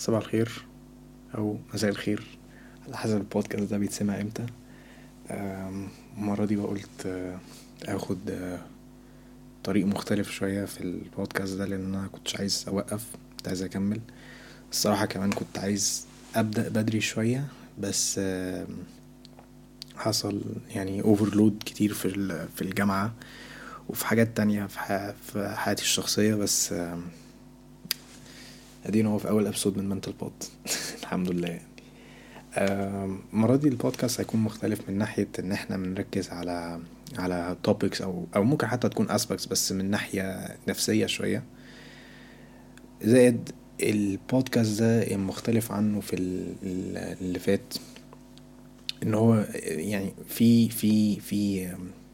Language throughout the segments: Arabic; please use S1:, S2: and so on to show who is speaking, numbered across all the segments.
S1: صباح الخير أو مساء الخير. على حسب البودكاست ده بيتسمع إمتى. المرة دي بقولت آه، آخد آه، طريق مختلف شوية في البودكاست ده لأن أنا كنتش عايز أوقف كنت عايز أكمل. الصراحة كمان كنت عايز أبدأ بدري شوية بس حصل يعني اوفرلود كتير في في الجامعة وفي حاجات تانية في حياتي الشخصية بس ادينا هو في أول episode من Mental Pod الحمد لله. المرة دي البودكاست هيكون مختلف من ناحية إن إحنا بنركز على على topics أو أو ممكن حتى تكون aspects بس من ناحية نفسية شوية. زائد البودكاست ده مختلف عنه في اللي فات. إن هو يعني في في في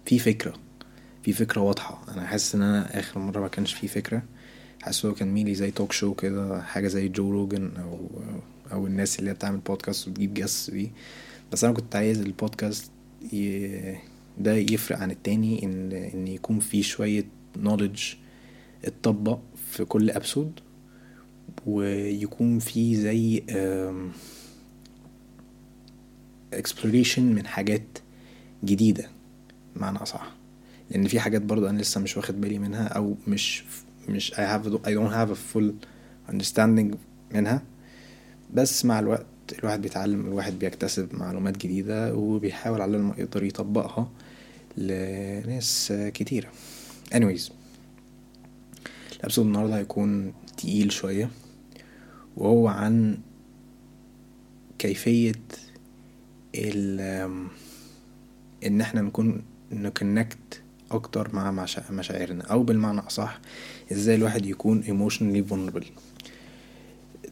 S1: في فكرة في فكرة واضحة. أنا حاسس إن أنا آخر مرة ما كانش في فكرة. حاسس هو كان mainly زي talk show كده حاجة زي Joe Rogan أو أو الناس اللي هي بتعمل بودكاست وتجيب جاس بيه بس أنا كنت عايز البودكاست ده يفرق عن التاني ان إن يكون فيه شوية knowledge اتطبق في كل episode ويكون فيه زي exploration من حاجات جديدة معنى أصح. لأن في حاجات برضه أنا لسه مش واخد بالي منها أو مش مش I have I don't have a full understanding منها. بس مع الوقت الواحد بيتعلم الواحد بيكتسب معلومات جديدة وبيحاول على ما يقدر يطبقها لناس كتيرة. Anyways الأبسود النهاردة هيكون تقيل شوية وهو عن كيفية ال إن إحنا نكون نكونكت أكتر مع مشاعرنا. أو بالمعنى أصح إزاي الواحد يكون emotionally vulnerable.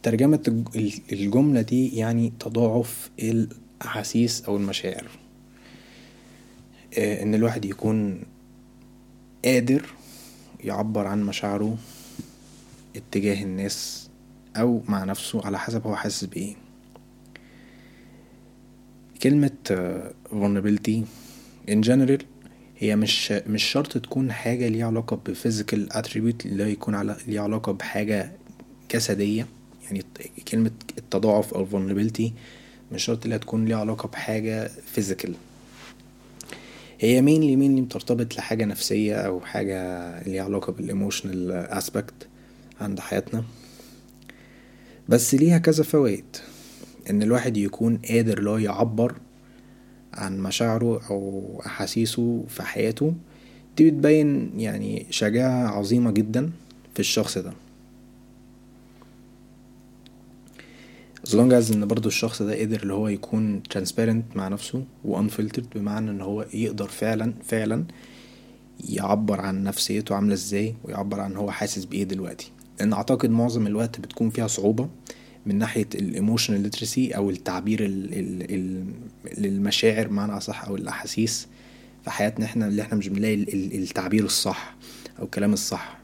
S1: ترجمة الجملة دي يعني تضاعف الأحاسيس أو المشاعر. آه، إن الواحد يكون قادر يعبر عن مشاعره اتجاه الناس أو مع نفسه على حسب هو حاسس بإيه. كلمة vulnerability in general هي مش مش شرط تكون حاجة ليها علاقة ب physical attribute اللي يكون على ليها علاقة بحاجة جسدية. يعني كلمة التضعف أو vulnerability مش شرط إنها تكون ليها علاقة بحاجة physical. هي mainly بترتبط لحاجة نفسية أو حاجة ليها علاقة بال emotional aspect عند حياتنا. بس ليها كذا فوائد. إن الواحد يكون قادر له يعبر عن مشاعره أو أحاسيسه في حياته دي بتبين يعني شجاعة عظيمة جدا في الشخص ده. As long as إن برضو الشخص ده قدر اللي هو يكون transparent مع نفسه و unfiltered بمعنى إن هو يقدر فعلا فعلا يعبر عن نفسيته عاملة إزاي ويعبر عن هو حاسس بإيه دلوقتي. لأن أعتقد معظم الوقت بتكون فيها صعوبة من ناحية ال emotional literacy أو التعبير ال ال ال للمشاعر بمعنى أصح أو الأحاسيس في حياتنا إحنا اللي إحنا مش بنلاقي التعبير الصح أو الكلام الصح.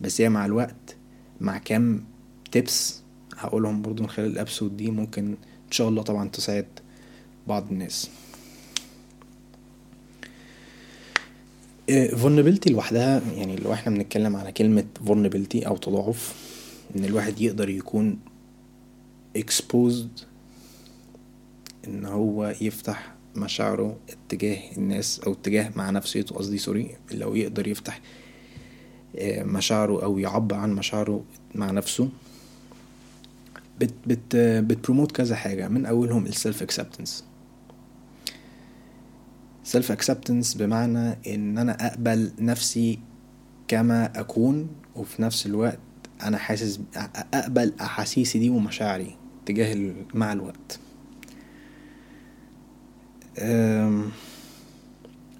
S1: بس هي مع الوقت مع كام tips هقولهم برضو من خلال ال episode دي ممكن إن شاء الله طبعا تساعد بعض الناس. vulnerability لوحدها يعني لو إحنا بنتكلم على كلمة vulnerability أو تضاعف إن الواحد يقدر يكون exposed إن هو يفتح مشاعره اتجاه الناس أو اتجاه مع نفسيته قصدي سوري لو يقدر يفتح آه، مشاعره أو يعبر عن مشاعره مع نفسه. بت بت بت promote كذا حاجة من أولهم ال self acceptance self acceptance بمعنى إن أنا أقبل نفسي كما أكون وفي نفس الوقت أنا حاسس أقبل أحاسيسي دي ومشاعري. تجاه مع الوقت.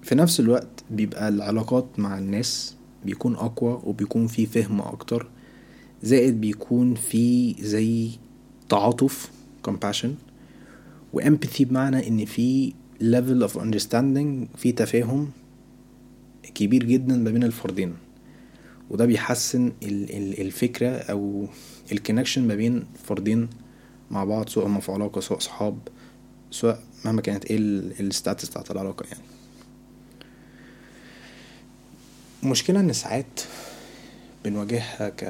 S1: في نفس الوقت بيبقى العلاقات مع الناس بيكون أقوى وبيكون في فهم أكتر زائد بيكون في زي تعاطف compassion و empathy بمعنى إن في level of understanding في تفاهم كبير جدا ما بين الفردين. وده بيحسن الفكرة أو ال connection ما بين فردين مع بعض سواء هما في علاقة سواء صحاب سواء مهما كانت إيه ال status بتاعت العلاقة يعني. المشكلة إن ساعات بنواجهها ك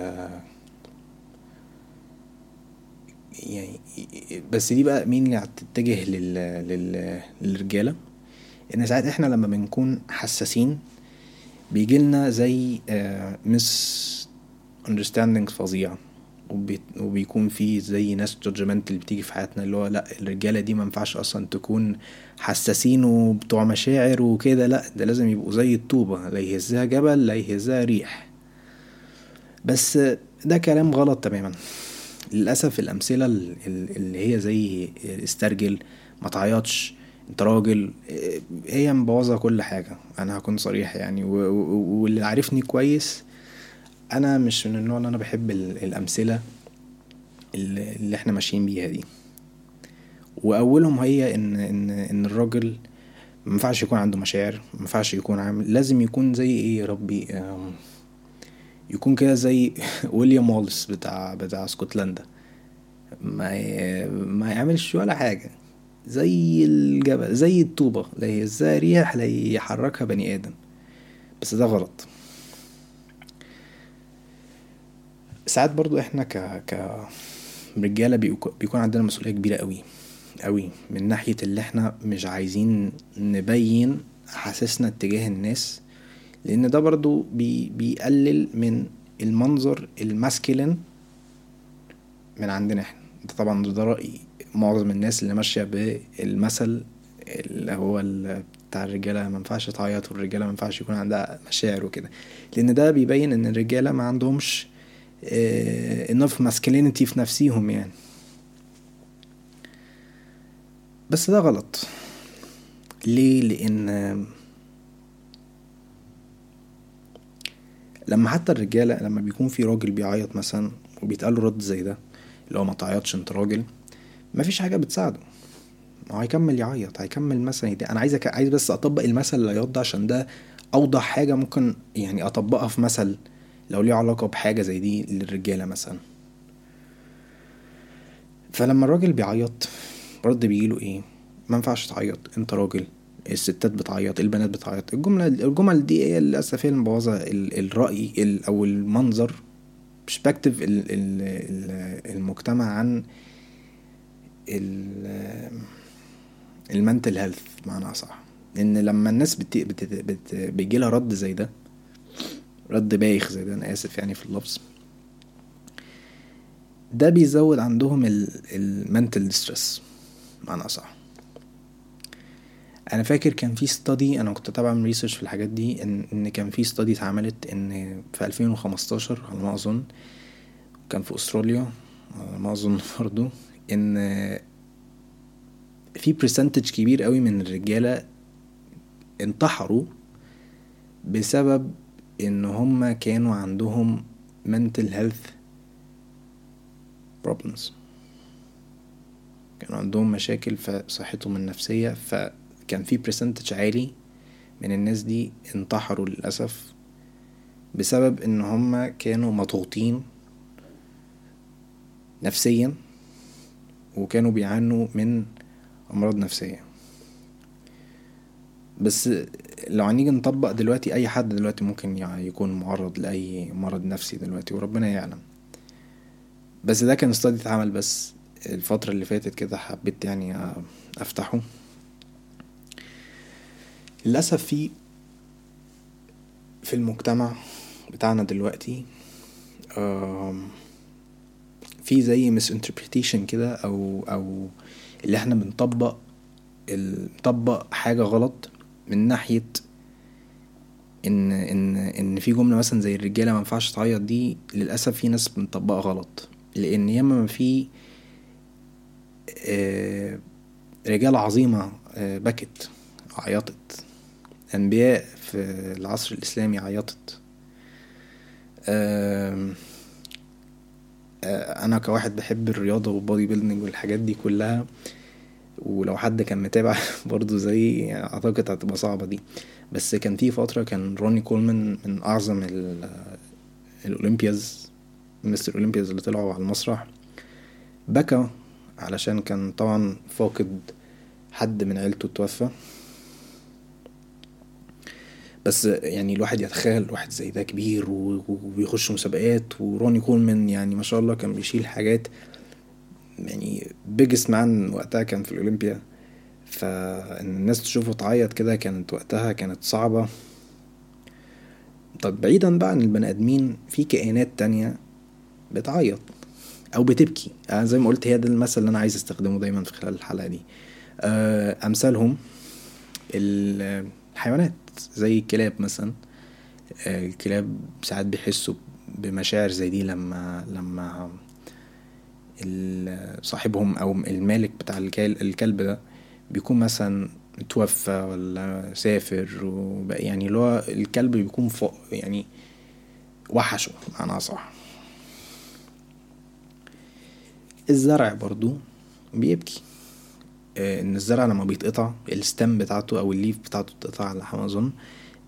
S1: يعني بس دي بقى مين اللي هتتجه لل... لل... للرجالة؟ إن ساعات إحنا لما بنكون حساسين بيجيلنا زي misunderstanding فظيعة. وبي... وبيكون في زي ناس judgment اللي بتيجي في حياتنا اللي هو لأ الرجالة دي ما ينفعش أصلا تكون حساسين وبتوع مشاعر وكده لأ ده لازم يبقوا زي الطوبة لا يهزها جبل لا يهزها ريح. بس ده كلام غلط تماما. للأسف الأمثلة اللي هي زي استرجل ما تعيطش انت راجل هي مبوظة كل حاجة. أنا هكون صريح يعني واللي عارفني كويس أنا مش من النوع اللي أنا بحب الأمثلة اللي إحنا ماشيين بيها دي. وأولهم هي ان ان إن الراجل ما ينفعش يكون عنده مشاعر ما ينفعش يكون عامل لازم يكون زي إيه يا ربي؟ يكون كده زي ويليام والس بتاع بتاع اسكتلندا ما ما يعملش ولا حاجة. زي الجبل زي الطوبة لا يهزها ريح لا يحركها بني آدم. بس ده غلط. ساعات برضو إحنا ك ك رجالة بيكون عندنا مسؤولية كبيرة قوي قوي من ناحية اللي إحنا مش عايزين نبين أحاسيسنا اتجاه الناس لأن ده برضو بي بيقلل من المنظر الماسكلين من عندنا إحنا. ده طبعا ده رأي معظم الناس اللي ماشية بالمثل اللي هو بتاع الرجالة ما ينفعش تعيط والرجالة ما ينفعش يكون عندها مشاعر وكده. لأن ده بيبين إن الرجالة ما عندهمش enough masculinity في نفسيهم يعني. بس ده غلط. ليه؟ لأن لما حتى الرجالة لما بيكون في راجل بيعيط مثلا وبيتقال له رد زي ده اللي هو ما تعيطش أنت راجل مفيش حاجة بتساعده. هو هيكمل يعيط هيكمل مثلا يدي. أنا عايز عايز بس أطبق المثل العياط ده عشان ده أوضح حاجة ممكن يعني أطبقها في مثل لو ليه علاقة بحاجة زي دي للرجالة مثلا. فلما الراجل بيعيط رد بيجيله إيه؟ ما ينفعش تعيط أنت راجل. الستات بتعيط البنات بتعيط. الجملة الجمل دي هي للأسف هي المبوظة الرأي أو المنظر برسبكتيف المجتمع عن ال mental health بمعنى أصح. لأن لما الناس. بيجيلها رد زي ده رد بايخ زي ده أنا آسف يعني في اللفظ. ده بيزود عندهم ال mental stress بمعنى أصح. أنا فاكر كان في study أنا كنت طبعا research في الحاجات دي إن إن كان في study اتعملت إن في 2015 على ما أظن كان في أستراليا على ما أظن برضه إن في percentage كبير قوي من الرجالة انتحروا بسبب إن هما كانوا عندهم mental health problems. كانوا عندهم مشاكل في صحتهم النفسية فكان في percentage عالي من الناس دي انتحروا للأسف بسبب إن هما كانوا مضغوطين نفسيا وكانوا بيعانوا من أمراض نفسية. بس لو هنيجي نطبق دلوقتي أي حد دلوقتي ممكن يكون معرض لأي مرض نفسي دلوقتي وربنا يعلم. بس ده كان استادي اتعمل بس. الفترة اللي فاتت كده حبيت يعني أفتحه. للأسف في في المجتمع بتاعنا دلوقتي في زي مس انتربريتيشن كده أو أو اللي إحنا بنطبق نطبق حاجة غلط من ناحية إن إن إن في جملة مثلا زي الرجالة ما ينفعش تعيط دي للأسف في ناس بنطبقها غلط. لأن ياما ما في رجال عظيمة بكت عيطت. أنبياء في العصر الإسلامي عيطت. أنا كواحد بحب الرياضة وال bodybuilding والحاجات دي كلها ولو حد كان متابع برضو زي يعني أعتقد هتبقى صعبة دي. بس كان في فترة كان Ronnie Coleman من أعظم ال Olympias Mr. Olympias اللي طلعوا على المسرح. بكى علشان كان طبعا فاقد حد من عيلته توفى. بس يعني الواحد يتخيل واحد زي ده كبير وبيخش مسابقات وروني كولمان يعني ما شاء الله كان بيشيل حاجات يعني بيجست مان وقتها كان في الأولمبيا. فإن الناس تشوفه تعيط كده كانت وقتها كانت صعبة. طب بعيدا بقى عن البني آدمين في كائنات تانية بتعيط أو بتبكي. أنا زي ما قلت هي ده المثل اللي أنا عايز أستخدمه دايما في خلال الحلقة دي. آه، أمثالهم الحيوانات زي الكلاب مثلا. آه، الكلاب ساعات بيحسوا بمشاعر زي دي لما لما صاحبهم أو المالك بتاع الكلب ده بيكون مثلا توفى ولا سافر يعني اللي هو الكلب بيكون فوق يعني وحشه معنى صح الزرع برضو بيبكي. آه، إن الزرع لما بيتقطع ال stem بتاعته أو ال leaf بتاعته بتتقطع على ما اظن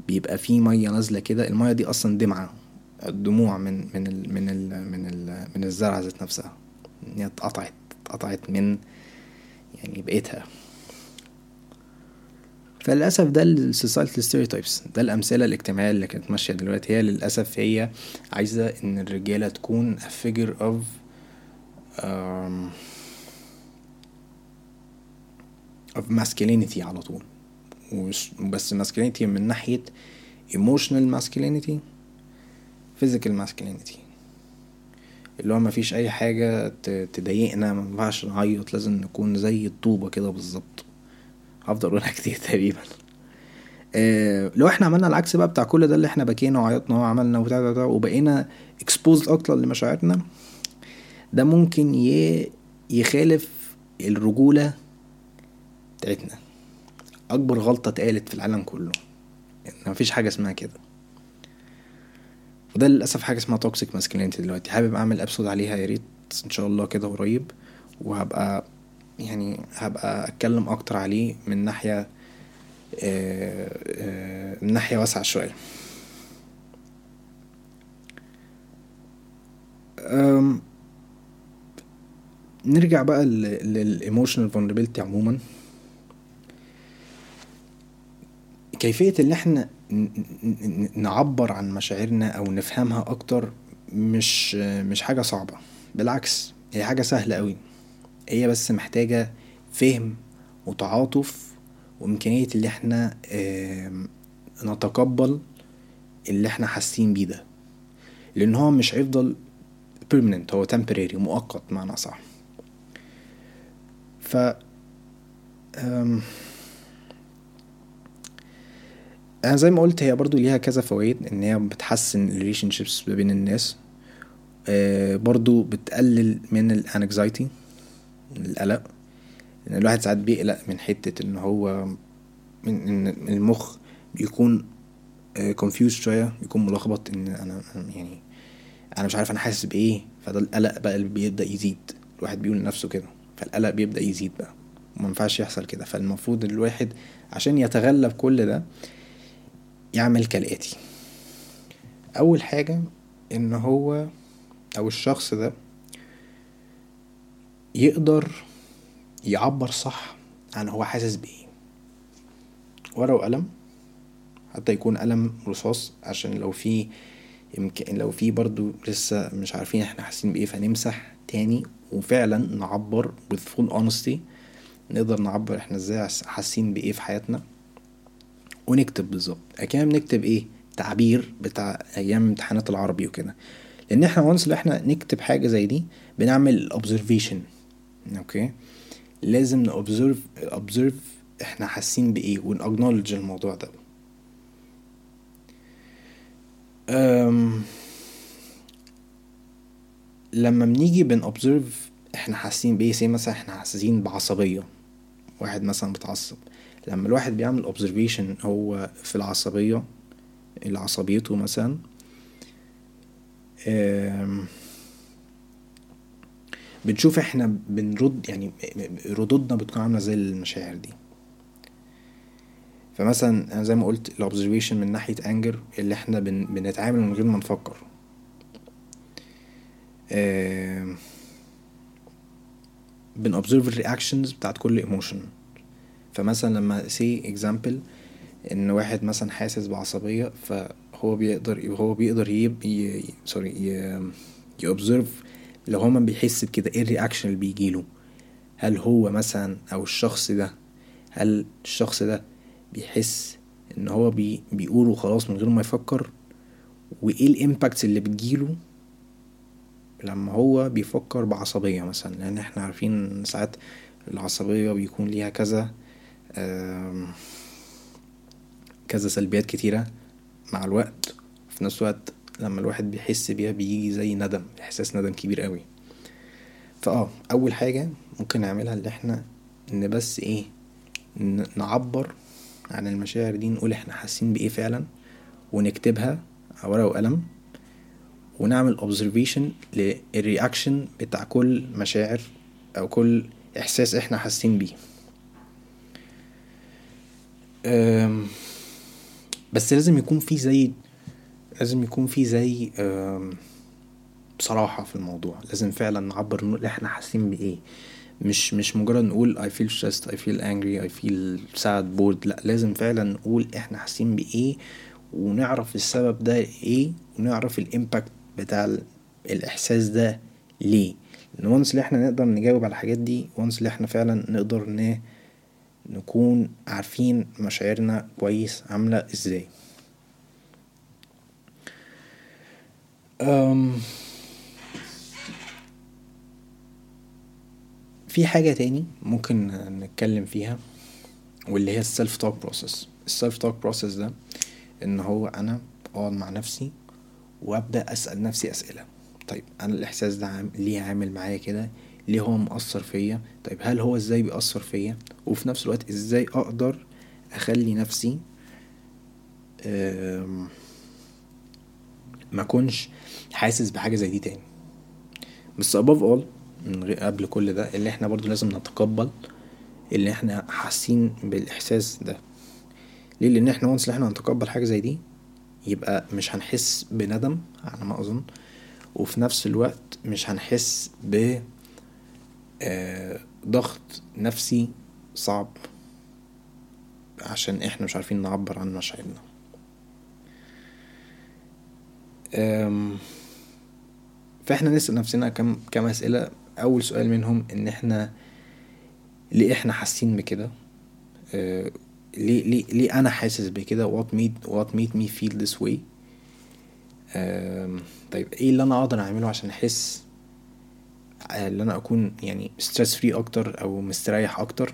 S1: بيبقى فيه مية نازلة كده. المية دي أصلا دمعة الدموع من من ال من ال من ال من ذات نفسها. ان اتقطعت اتقطعت من يعني بقيتها. فللأسف ده ال society stereotypes ده الأمثلة الاجتماعية اللي كانت ماشية دلوقتي. هي للأسف هي عايزة إن الرجالة تكون a figure of um, of masculinity على طول. بس masculinity من ناحية emotional masculinity physical masculinity. اللي هو مفيش أي حاجة تضايقنا مينفعش نعيط لازم نكون زي الطوبة كده بالظبط. هفضل أقولها كتير تقريبا. آه لو إحنا عملنا العكس بقى بتاع كل ده اللي إحنا بكينا وعيطنا وعملنا وبتاع وبقينا exposed أكتر لمشاعرنا ده ممكن يخالف الرجولة بتاعتنا. أكبر غلطة اتقالت في العالم كله. إن مفيش حاجة اسمها كده. وده للأسف حاجة اسمها toxic masculinity دلوقتي. حابب أعمل episode عليها يا ريت إن شاء الله كده قريب. وهبقى يعني هبقى أتكلم أكتر عليه من ناحية آه، آه، من ناحية واسعة شوية. نرجع بقى لل emotional vulnerability عموما. كيفية ان إحنا نعبر عن مشاعرنا أو نفهمها أكتر مش مش حاجة صعبة بالعكس هي حاجة سهلة قوي هي بس محتاجة فهم وتعاطف وإمكانية اللي إحنا نتقبل اللي إحنا حاسين بيه ده. لأن هو مش هيفضل permanent هو temporary مؤقت معنى صح ف أنا زي ما قلت هي برضو ليها كذا فوائد إن هي بتحسن الريليشن شيبس ما بين الناس آه برضو بتقلل من ال anxiety القلق إن الواحد ساعات بيقلق من حتة إن هو من إن المخ بيكون confused آه شوية بيكون ملخبط إن أنا يعني أنا مش عارف أنا حاسس بإيه فده القلق بقى اللي بيبدأ يزيد الواحد بيقول لنفسه كده فالقلق بيبدأ يزيد بقى وما ينفعش يحصل كده فالمفروض الواحد عشان يتغلب كل ده يعمل كالآتي. أول حاجة إن هو أو الشخص ده يقدر يعبر صح عن هو حاسس بإيه. ورقة وقلم حتى يكون قلم رصاص عشان لو في يمكن لو في برضو لسه مش عارفين إحنا حاسين بإيه فنمسح تاني وفعلا نعبر with full honesty. نقدر نعبر إحنا إزاي حاسين بإيه في حياتنا. ونكتب بالظبط. أكيد بنكتب إيه؟ تعبير بتاع أيام امتحانات العربي وكده. لأن إحنا وانس إحنا نكتب حاجة زي دي بنعمل observation. أوكي؟ لازم نobserve observe إحنا حاسين بإيه ونacknowledge الموضوع ده. أم لما بنيجي بنobserve إحنا حاسين بإيه؟ زي مثلا إحنا حاسين بعصبية. واحد مثلا بتعصب لما الواحد بيعمل observation هو في العصبية العصبيته مثلا بنشوف إحنا بنرد يعني ردودنا بتكون عاملة زي المشاعر دي. فمثلا أنا زي ما قلت الاوبزرفيشن من ناحية انجر اللي إحنا بن بنتعامل من غير ما نفكر. بن observe ال reactions بتاعت كل emotion فمثلا لما say example إن واحد مثلا حاسس بعصبية فهو بيقدر هو بيقدر يب sorry ي observe لو هو ما بيحس بكده إيه ال reaction اللي بيجيله هل هو مثلا أو الشخص ده هل الشخص ده بيحس إن هو بي بيقوله خلاص من غير ما يفكر؟ وإيه ال impacts اللي بتجيله لما هو بيفكر بعصبية مثلا؟ لأن إحنا عارفين ساعات العصبية بيكون ليها كذا كذا سلبيات كتيرة مع الوقت. وفي نفس الوقت لما الواحد بيحس بيها بيجي زي ندم إحساس ندم كبير قوي. فآه أول حاجة ممكن نعملها اللي إحنا إن بس إيه نعبر عن المشاعر دي نقول إحنا حاسين بإيه فعلا ونكتبها على ورقة وقلم ونعمل observation للرياكشن بتاع كل مشاعر أو كل إحساس إحنا حاسين بيه. بس لازم يكون في زي لازم يكون في زي بصراحة في الموضوع. لازم فعلا نعبر نقول إحنا حاسين بإيه. مش مش مجرد نقول I feel stressed I feel angry I feel sad bored. لا لازم فعلا نقول إحنا حاسين بإيه ونعرف السبب ده إيه ونعرف الإمباكت بتاع الإحساس ده ليه. لأن اللي إحنا نقدر نجاوب على الحاجات دي وانس اللي إحنا فعلا نقدر ن نكون عارفين مشاعرنا كويس عاملة إزاي. أم في حاجة تاني ممكن نتكلم فيها واللي هي ال self-talk process ال self-talk process ده إن هو أنا اقعد مع نفسي وأبدأ أسأل نفسي أسئلة. طيب أنا الإحساس ده عامل ليه عامل معايا كده؟ ليه هو مأثر فيا؟ طيب هل هو إزاي بيأثر فيا؟ وفي نفس الوقت إزاي أقدر أخلي نفسي ما أكونش حاسس بحاجة زي دي تاني؟ بس above all من غير قبل كل ده اللي إحنا برضو لازم نتقبل اللي إحنا حاسين بالإحساس ده. ليه؟ لأن إحنا وانس إحنا هنتقبل حاجة زي دي يبقى مش هنحس بندم على ما أظن وفي نفس الوقت مش هنحس ب ضغط نفسي صعب عشان إحنا مش عارفين نعبر عن مشاعرنا. فاحنا نسأل نفسنا كم كم أسئلة. أول سؤال منهم إن إحنا ليه إحنا حاسين بكده؟ آه، ليه ليه ليه أنا حاسس بكده؟ What made what made me feel this way طيب إيه اللي أنا أقدر أعمله عشان أحس ان أنا أكون يعني stress free أكتر أو مستريح أكتر.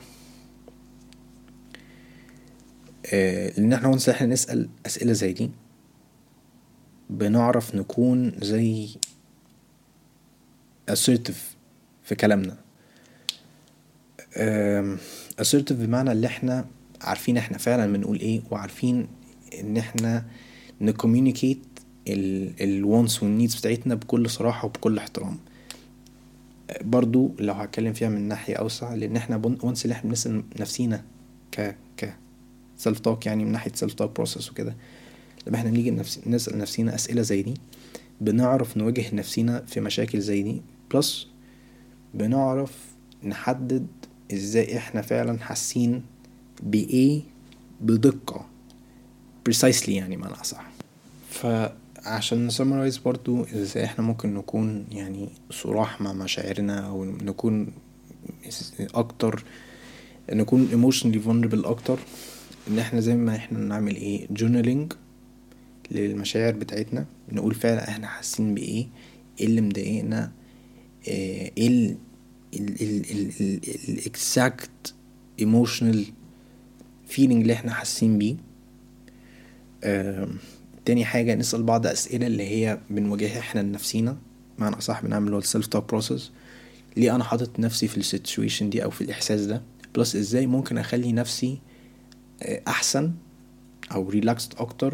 S1: آه، لأن إحنا once إحنا نسأل أسئلة زي دي بنعرف نكون زي assertive في كلامنا. assertive بمعنى اللي إحنا عارفين إحنا فعلا بنقول إيه وعارفين إن إحنا ن communicate ال wants وال needs بتاعتنا بكل صراحة وبكل احترام. برضو لو هتكلم فيها من ناحية أوسع لأن إحنا once اللي إحنا بنسأل نفسينا ك ك self-talk يعني من ناحية self-talk process وكده لما إحنا نيجي نفس... نسأل نفسينا أسئلة زي دي بنعرف نواجه نفسينا في مشاكل زي دي plus بنعرف نحدد إزاي إحنا فعلا حاسين بإيه بدقة precisely يعني معنى أصح. فعشان ن summarize برضو إزاي إحنا ممكن نكون يعني صراح مع مشاعرنا أو نكون أكتر نكون emotionally vulnerable أكتر ان إحنا زي ما إحنا نعمل إيه journaling للمشاعر بتاعتنا نقول فعلا إحنا حاسين بإيه إيه اللي مضايقنا إيه ال ال exact emotional feeling اللي إحنا حاسين بيه. تاني حاجة نسأل بعض أسئلة اللي هي بنواجهها إحنا لنفسينا. معنى أصح بنعمل هو ال self-talk process ليه أنا حاطط نفسي في ال situation دي أو في الإحساس ده؟ plus إزاي ممكن أخلي نفسي أحسن أو relaxed أكتر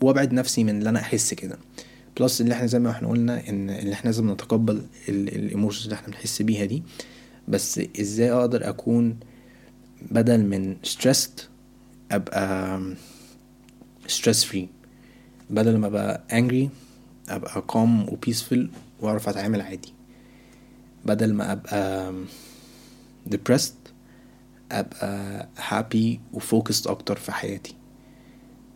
S1: وأبعد نفسي من اللي أنا أحس كده. plus اللي إحنا زي ما إحنا قلنا إن اللي إحنا لازم نتقبل ال emotions اللي إحنا بنحس بيها دي. بس إزاي أقدر أكون بدل من stressed أبقى stress free بدل ما أبقى angry أبقى calm و peaceful وأعرف أتعامل عادي. بدل ما أبقى depressed أبقى happy و focused أكتر في حياتي.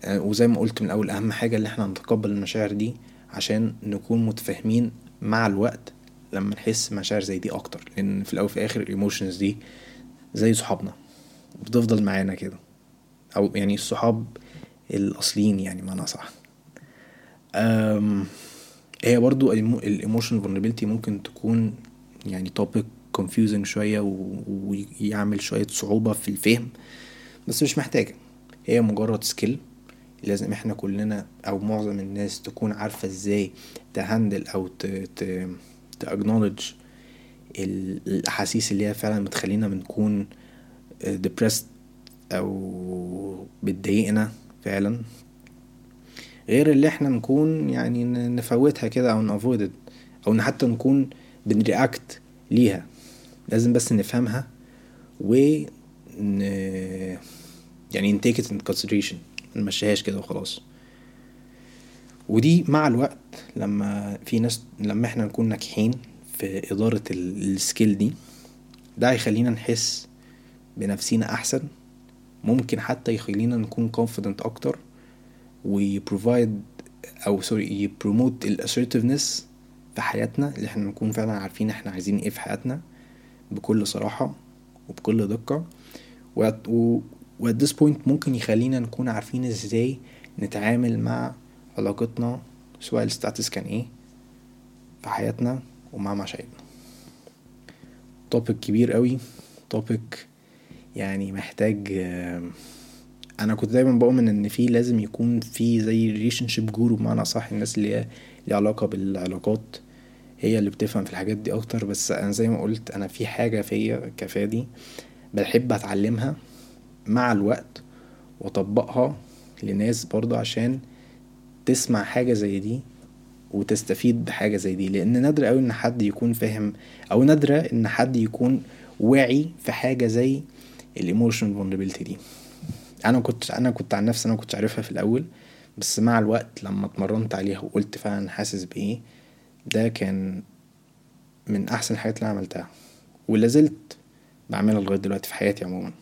S1: وزي ما قلت من الأول أهم حاجة اللي إحنا نتقبل المشاعر دي عشان نكون متفاهمين مع الوقت لما نحس مشاعر زي دي أكتر. لأن في الأول وفي الآخر ال emotions دي زي صحابنا. بتفضل معانا كده. أو يعني الصحاب الأصليين يعني معنى صح هي برضو ال emotional vulnerability ممكن تكون يعني topic confusing شوية ويعمل شوية صعوبة في الفهم بس مش محتاجة. هي مجرد skill لازم إحنا كلنا أو معظم الناس تكون عارفة إزاي ت handle أو تاكنولج الأحاسيس اللي هي فعلا بتخلينا بنكون depressed أو بتضايقنا فعلا. غير اللي إحنا نكون يعني نفوتها كده أو نافويد أو حتى نكون بنرياكت ليها. لازم بس نفهمها و ن... يعني نتيك ات ان consideration. منمشيهاش كده وخلاص. ودي مع الوقت لما في ناس لما إحنا نكون ناجحين في إدارة ال skill دي ده هيخلينا نحس بنفسينا أحسن ممكن حتى يخلينا نكون confident أكتر وي provide أو sorry ي promote ال assertiveness في حياتنا اللي إحنا نكون فعلا عارفين إحنا عايزين إيه في حياتنا بكل صراحة وبكل دقة. و و at this point ممكن يخلينا نكون عارفين إزاي نتعامل مع علاقتنا سواء ال status كان إيه في حياتنا ومع مشاعرنا. topic كبير قوي topic يعني محتاج أنا كنت دايما بؤمن إن في لازم يكون في زي relationship guru بمعنى صح الناس اللي هي ليها علاقة بالعلاقات هي اللي بتفهم في الحاجات دي أكتر. بس أنا زي ما قلت أنا في حاجة فيا كفادي بحب أتعلمها مع الوقت وأطبقها لناس برضه عشان تسمع حاجة زي دي وتستفيد بحاجة زي دي. لأن نادر قوي إن حد يكون فاهم أو نادرة إن حد يكون واعي في حاجة زي الايموشن vulnerability دي. أنا كنت أنا كنت عن نفسي أنا كنتش عارفها في الأول بس مع الوقت لما اتمرنت عليها وقلت فعلا حاسس بإيه ده كان من أحسن الحاجات اللي أنا عملتها. ولا زلت بعملها لغاية دلوقتي في حياتي عموما.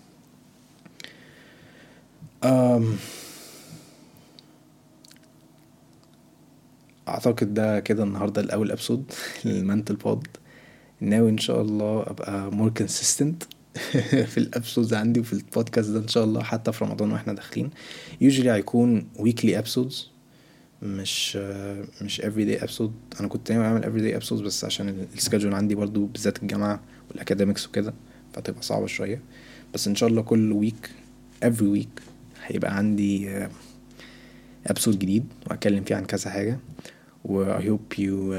S1: أعتقد ده كده النهارده الأول episode لل mental pod ناوي إن شاء الله أبقى more consistent في ال episodes عندي وفي البودكاست ده إن شاء الله حتى في رمضان وإحنا داخلين. usually هيكون weekly episodes مش مش every day episode أنا كنت دايما بعمل every day episodes بس عشان ال schedule عندي برضو بالذات الجامعة وال academics وكده فهتبقى صعبة شوية. بس إن شاء الله كل week every week هيبقى عندي episode جديد وهتكلم فيه عن كذا حاجة. و I hope you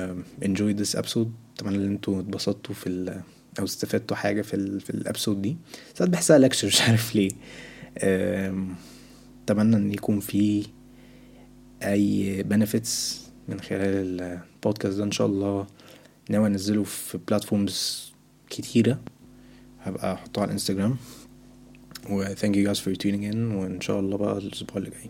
S1: enjoyed this episode. أتمنى إن أنتوا اتبسطتوا في ال أو استفدتوا حاجة في ال في ال episode دي. ساعات بحسها lecture مش عارف ليه. أتمنى إن يكون في أي benefits من خلال البودكاست ده. إن شاء الله ناوي أنزله في بلاتفورمز كتيرة. هبقى أحطه على الانستجرام و thank you guys for tuning in. وإن شاء الله بقى الأسبوع اللي جاي.